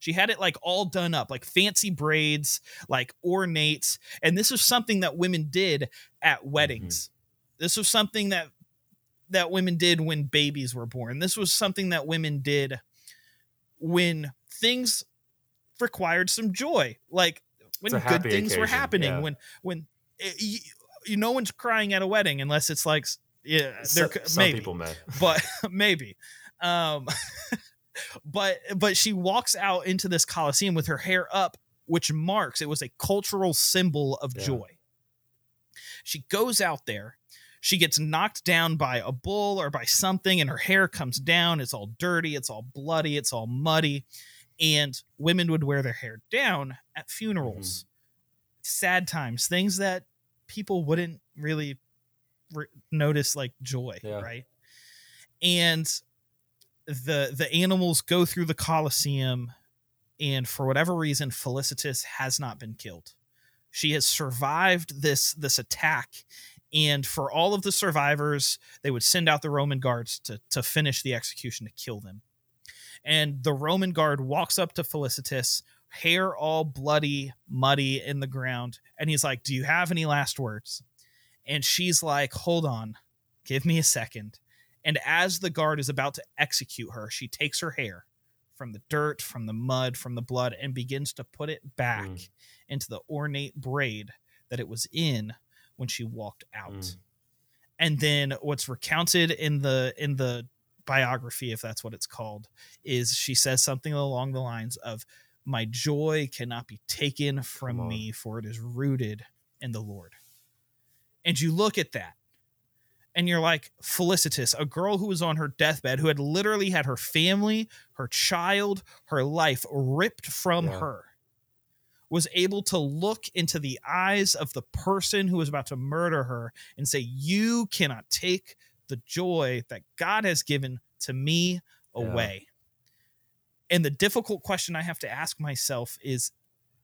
She had it like all done up, like fancy braids, like ornate. And this was something that women did at weddings. This was something that that women did when babies were born. This was something that women did when things required some joy, like when good things were happening. yeah. When when eh, it, you, you, no one's crying at a wedding unless it's like yeah, Some, there some maybe people may. but (laughs) maybe. Um (laughs) but but she walks out into this coliseum with her hair up which marks it was a cultural symbol of Yeah. joy. She goes out there. She gets knocked down by a bull or by something and her hair comes down. It's all dirty. It's all bloody. It's all muddy. And women would wear their hair down at funerals. Sad times. Things that people wouldn't really re- notice like joy Yeah. right? And the the animals go through the coliseum and for whatever reason felicitas has not been killed. She has survived this this attack and for all of the survivors they would send out the roman guards to to finish the execution to kill them. And the roman guard walks up to felicitas hair all bloody muddy in the ground and he's like do you have any last words and she's like hold on give me a second and as the guard is about to execute her she takes her hair from the dirt from the mud from the blood and begins to put it back Mm. into the ornate braid that it was in when she walked out Mm. and then what's recounted in the in the biography if that's what it's called is she says something along the lines of my joy cannot be taken from me for it is rooted in the lord and you look at that and you're like felicitas a girl who was on her deathbed who had literally had her family her child her life ripped from Yeah. her was able to look into the eyes of the person who was about to murder her and say you cannot take the joy that god has given to me Yeah. away and the difficult question i have to ask myself is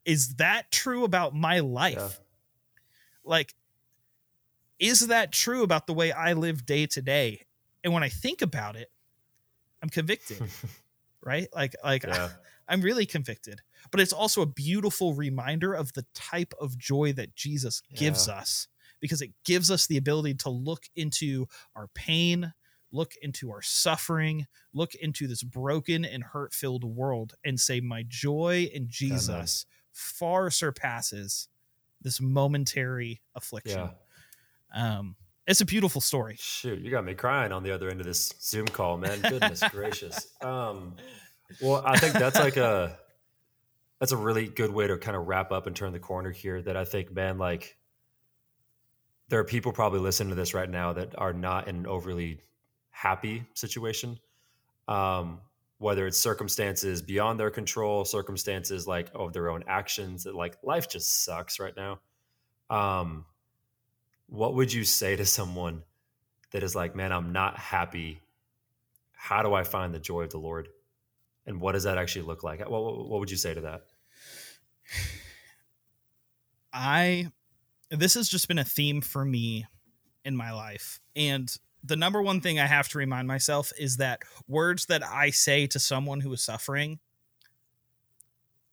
is that true about my life Yeah. like is that true about the way i live day to day? And when i think about it i'm convicted (laughs) right? Like like yeah. (laughs) i'm really convicted. But it's also a beautiful reminder of the type of joy that jesus gives us because it gives us the ability to look into our pain look into our suffering look into this broken and hurt filled world and say my joy in jesus far surpasses this momentary affliction. Yeah. Um it's a beautiful story Shoot, you got me crying on the other end of this Zoom call, man. Goodness (laughs) gracious. Um, well, I think that's like a that's a really good way to kind of wrap up and turn the corner here. That I think, man, like there are people probably listening to this right now that are not in an overly happy situation. Um, whether it's circumstances beyond their control, circumstances like of their own actions, that like life just sucks right now. Um, what would you say to someone that is like, man, I'm not happy. How do I find the joy of the Lord? And what does that actually look like? What, what, would you say to that? I this has just been a theme for me in my life. And the number one thing I have to remind myself is that words that I say to someone who is suffering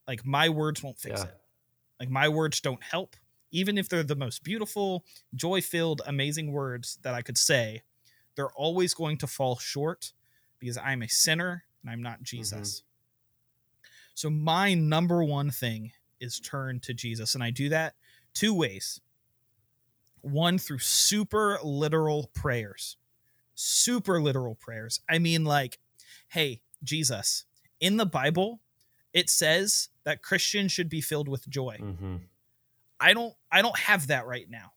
like my words won't fix Yeah. it. Like my words don't help even if they're the most beautiful, joy-filled, amazing words that I could say. They're always going to fall short because I'm a sinner and I'm not Jesus. So my number one thing is turn to Jesus. And I do that two ways. One through super literal prayers. Super literal prayers. I mean, like, hey, Jesus, in the Bible, it says that Christians should be filled with joy. Mm-hmm. I don't I don't have that right now.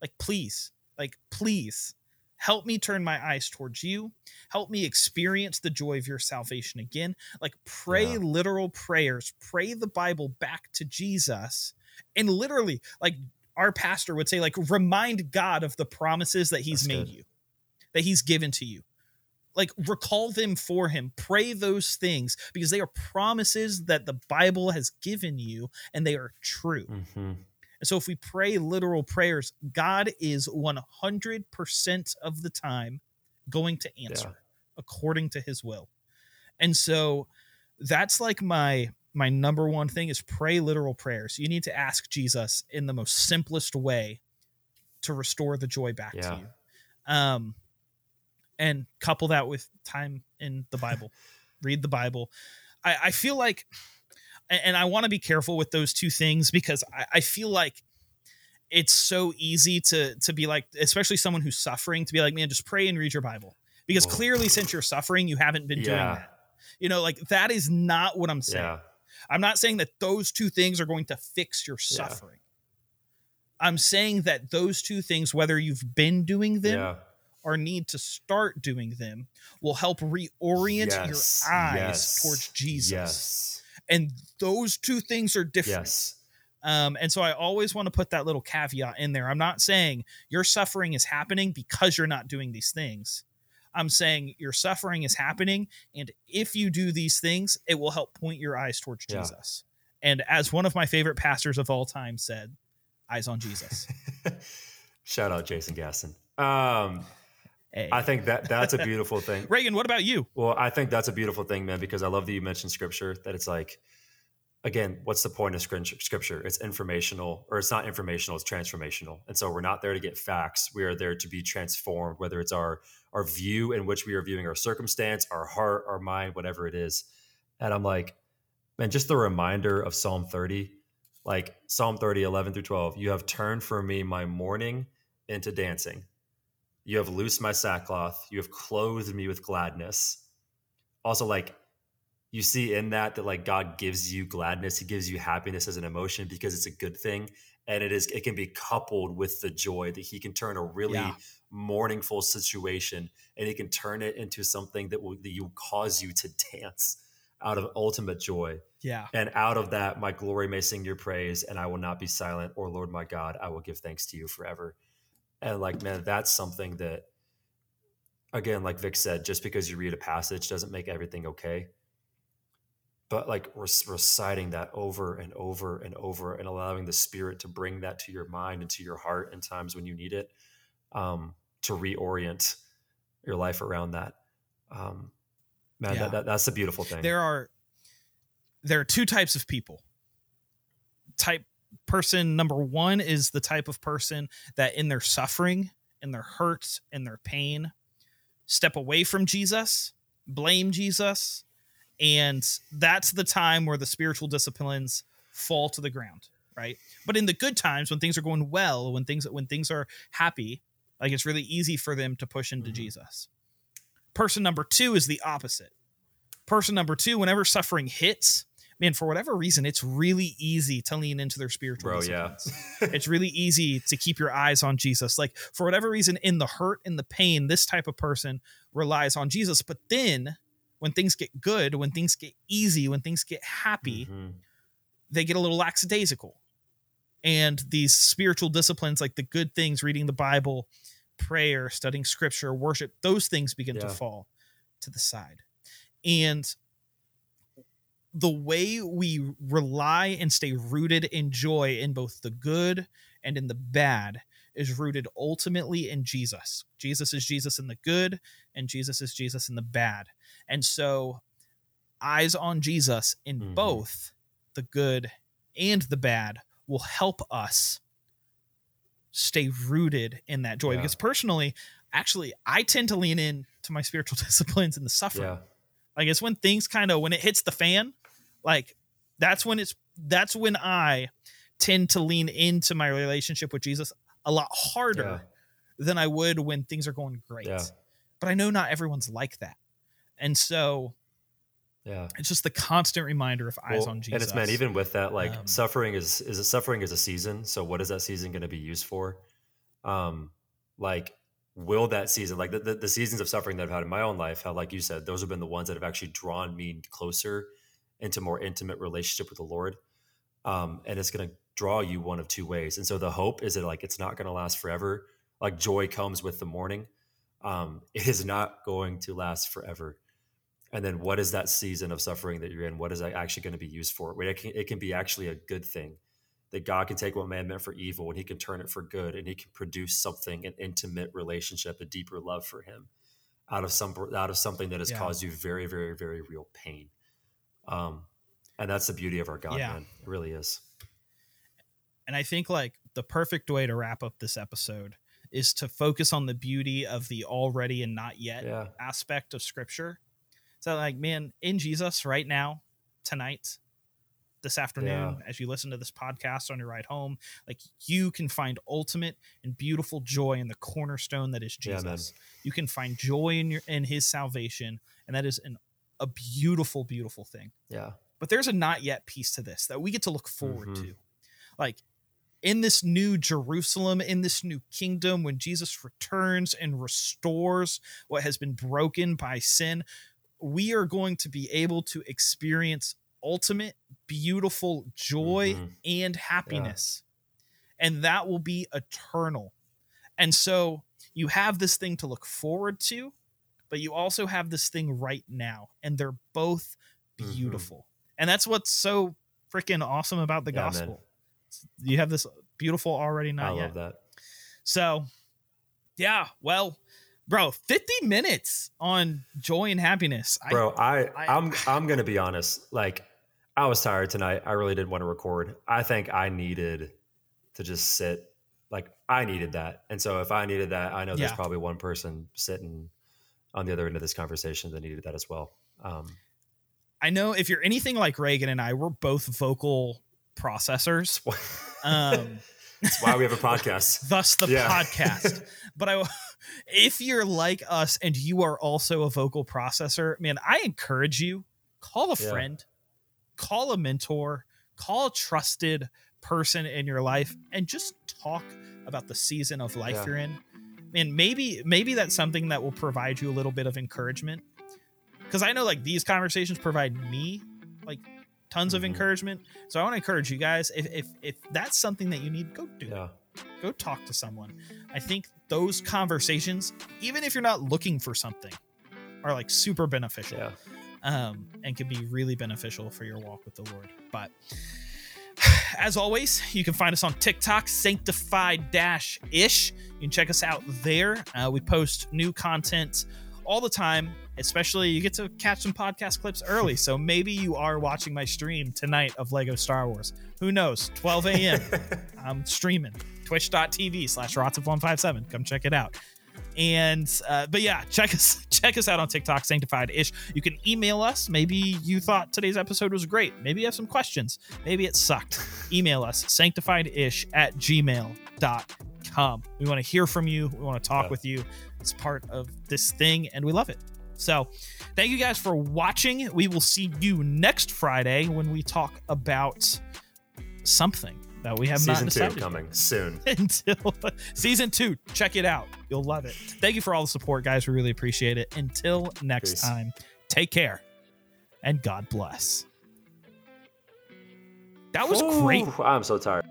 Like please, like please help me turn my eyes towards you. Help me experience the joy of your salvation again. Like pray Yeah. literal prayers, pray the Bible back to Jesus and literally like our pastor would say like remind God of the promises that he's That's made good. you. That he's given to you. Like recall them for him. Pray those things because they are promises that the Bible has given you and they are true. Mm-hmm. And so if we pray literal prayers, God is 100% of the time going to answer Yeah. according to his will. And so that's like my my number one thing is pray literal prayers. You need to ask Jesus in the most simplest way to restore the joy back Yeah. to you. Um and couple that with time in the Bible. (laughs) Read the Bible. I, I feel like and I want to be careful with those two things because I, I feel like it's so easy to to be like, especially someone who's suffering, to be like, man, just pray and read your Bible. Because Well- clearly, since you're suffering, you haven't been doing that. You know, like that is not what I'm saying. Yeah. I'm not saying that those two things are going to fix your Yeah. suffering. I'm saying that those two things, whether you've been doing them Yeah. or need to start doing them, will help reorient Yes, your eyes yes, towards Jesus. Yes. And those two things are different. Yes. Um, and so I always want to put that little caveat in there. I'm not saying your suffering is happening because you're not doing these things. I'm saying your suffering is happening, and if you do these things, it will help point your eyes towards Yeah. Jesus. And as one of my favorite pastors of all time said, eyes on Jesus. (laughs) Shout out Jason Gaston. Um, Hey. I think that that's a beautiful thing. (laughs) Reagan, what about you? Well, I think that's a beautiful thing, man, because I love that you mentioned scripture, that it's like, again, what's the point of scripture? It's informational, or it's not informational, it's transformational. And so we're not there to get facts. We are there to be transformed, whether it's our our view in which we are viewing our circumstance, our heart, our mind, whatever it is. And I'm like, man, just the reminder of Psalm 30, like Psalm 30, 11 through 12, you have turned for me my mourning into dancing. You have loosed my sackcloth. You have clothed me with gladness. Also, like you see in that that like God gives you gladness, He gives you happiness as an emotion because it's a good thing, and it is it can be coupled with the joy that He can turn a really Yeah. mourningful situation and He can turn it into something that will that you cause you to dance out of ultimate joy. Yeah. And out of that, my glory may sing your praise, and I will not be silent. Or Lord my God, I will give thanks to you forever. And like, man, that's something that, again, like Vic said, just because you read a passage doesn't make everything okay. But like rec- reciting that over and over and over and allowing the Spirit to bring that to your mind and to your heart in times when you need it, um, to reorient your life around that. Um, man, Yeah. that, that, that's a beautiful thing. There are there are two types of people. Type person number 1 is the type of person that in their suffering, in their hurt, in their pain, step away from Jesus, blame Jesus, and that's the time where the spiritual disciplines fall to the ground, right? But in the good times when things are going well, when things when things are happy, like it's really easy for them to push into Mhm. Jesus. Person number 2 is the opposite person number two, whenever suffering hits, man, for whatever reason, it's really easy to lean into their spiritual Bro, yeah. disciplines. (laughs) it's really easy to keep your eyes on Jesus. Like for whatever reason, in the hurt, in the pain, this type of person relies on Jesus. But then when things get good, when things get easy, when things get happy, Mhm. they get a little lackadaisical. And these spiritual disciplines, like the good things, reading the Bible, prayer, studying scripture, worship, those things begin to fall to the side. And the way we rely and stay rooted in joy in both the good and in the bad is rooted ultimately in Jesus. Jesus is Jesus in the good, and Jesus is Jesus in the bad. And so, eyes on Jesus in Mhm. both the good and the bad will help us stay rooted in that joy. Yeah. Because personally, actually, I tend to lean in to my spiritual (laughs) disciplines in the suffering. Yeah. Like it's when things kind of when it hits the fan, like that's when it's that's when I tend to lean into my relationship with Jesus a lot harder than I would when things are going great. Yeah. But I know not everyone's like that. And so Yeah. it's just the constant reminder of eyes Well, on Jesus. And it's man, even with that, like Um, suffering is is a suffering is a season. So what is that season going to be used for? Um, like will that season, like the, the the seasons of suffering that I've had in my own life, how like you said, those have been the ones that have actually drawn me closer into more intimate relationship with the Lord. Um, and it's going to draw you one of two ways. And so the hope is that like it's not going to last forever. Like joy comes with the morning. Um, it is not going to last forever and then what is that season of suffering that you're in what is that actually going to be used for it can, it can be actually a good thing that god can take what man meant for evil and he can turn it for good and he can produce something an intimate relationship a deeper love for him out of some out of something that has Yeah. caused you very very very real pain um and that's the beauty of our god Yeah. man it really is And I think like the perfect way to wrap up this episode is to focus on the beauty of the already and not yet yeah aspect of scripture. So like, man, in Jesus right now, tonight, this afternoon, as you listen to this podcast on your ride home, like you can find ultimate and beautiful joy in the cornerstone that is Yeah. Jesus. you can find joy in your in his salvation, and that is an a beautiful, beautiful thing. Yeah. But there's a not yet piece to this that we get to look forward Mhm. to. Like in this new Jerusalem, in this new kingdom, when Jesus returns and restores what has been broken by sin, we are going to be able to experience ultimate, beautiful joy Mhm. and happiness. And that will be eternal. And so you have this thing to look forward to, but you also have this thing right now. And they're both Mhm. beautiful. And that's what's so freaking awesome about the Yeah, man. gospel. You have this beautiful already I not love yet. that. So, yeah, well, bro, 50 minutes on joy and happiness. Bro, I, I- I am I'm gonna be honest. Like I was tired tonight. I really didn't want to record. I think I needed to just sit. Like I needed that. And so if I needed that, I know there's probably one person sitting on the other end of this conversation that needed that as well. Um, I know if you're anything like Reagan and I, we're both vocal processors. Um, (laughs) that's why we have a podcast. (laughs) thus the Yeah. podcast. (laughs) But I, if you're like us and you are also a vocal processor, man, I encourage you call a Yeah. friend, call a mentor, call a trusted person in your life, and just talk about the season of life Yeah. you're in. And maybe maybe that's something that will provide you a little bit of encouragement. Because I know like these conversations provide me like tons of Mhm. encouragement. So I want to encourage you guys if if if that's something that you need, go do it Yeah. go talk to someone. I think those conversations, even if you're not looking for something, are like super beneficial Yeah. um, and can be really beneficial for your walk with the Lord. But as always, you can find us on TikTok, sanctified dash ish. You can check us out there. Uh, we post new content all the time, especially you get to catch some podcast clips early. So maybe you are watching my stream tonight of Lego Star Wars. Who knows? 12 a.m. (laughs) I'm streaming twitch.tv slash rots157. Come check it out. And uh, but yeah, check us (laughs) check us out on TikTok, sanctified ish. You can email us. Maybe you thought today's episode was great. Maybe you have some questions. Maybe it sucked. Email us sanctified ish at gmail.com. We want to hear from you. We want to talk Yeah. with you. It's part of this thing, and we love it. So, thank you guys for watching. We will see you next Friday when we talk about something that we have not Season two decided coming soon. (laughs) until (laughs) season two. Check it out. You'll love it. Thank you for all the support, guys. We really appreciate it. Until next Peace. time, take care and God bless. That was great. I'm so tired.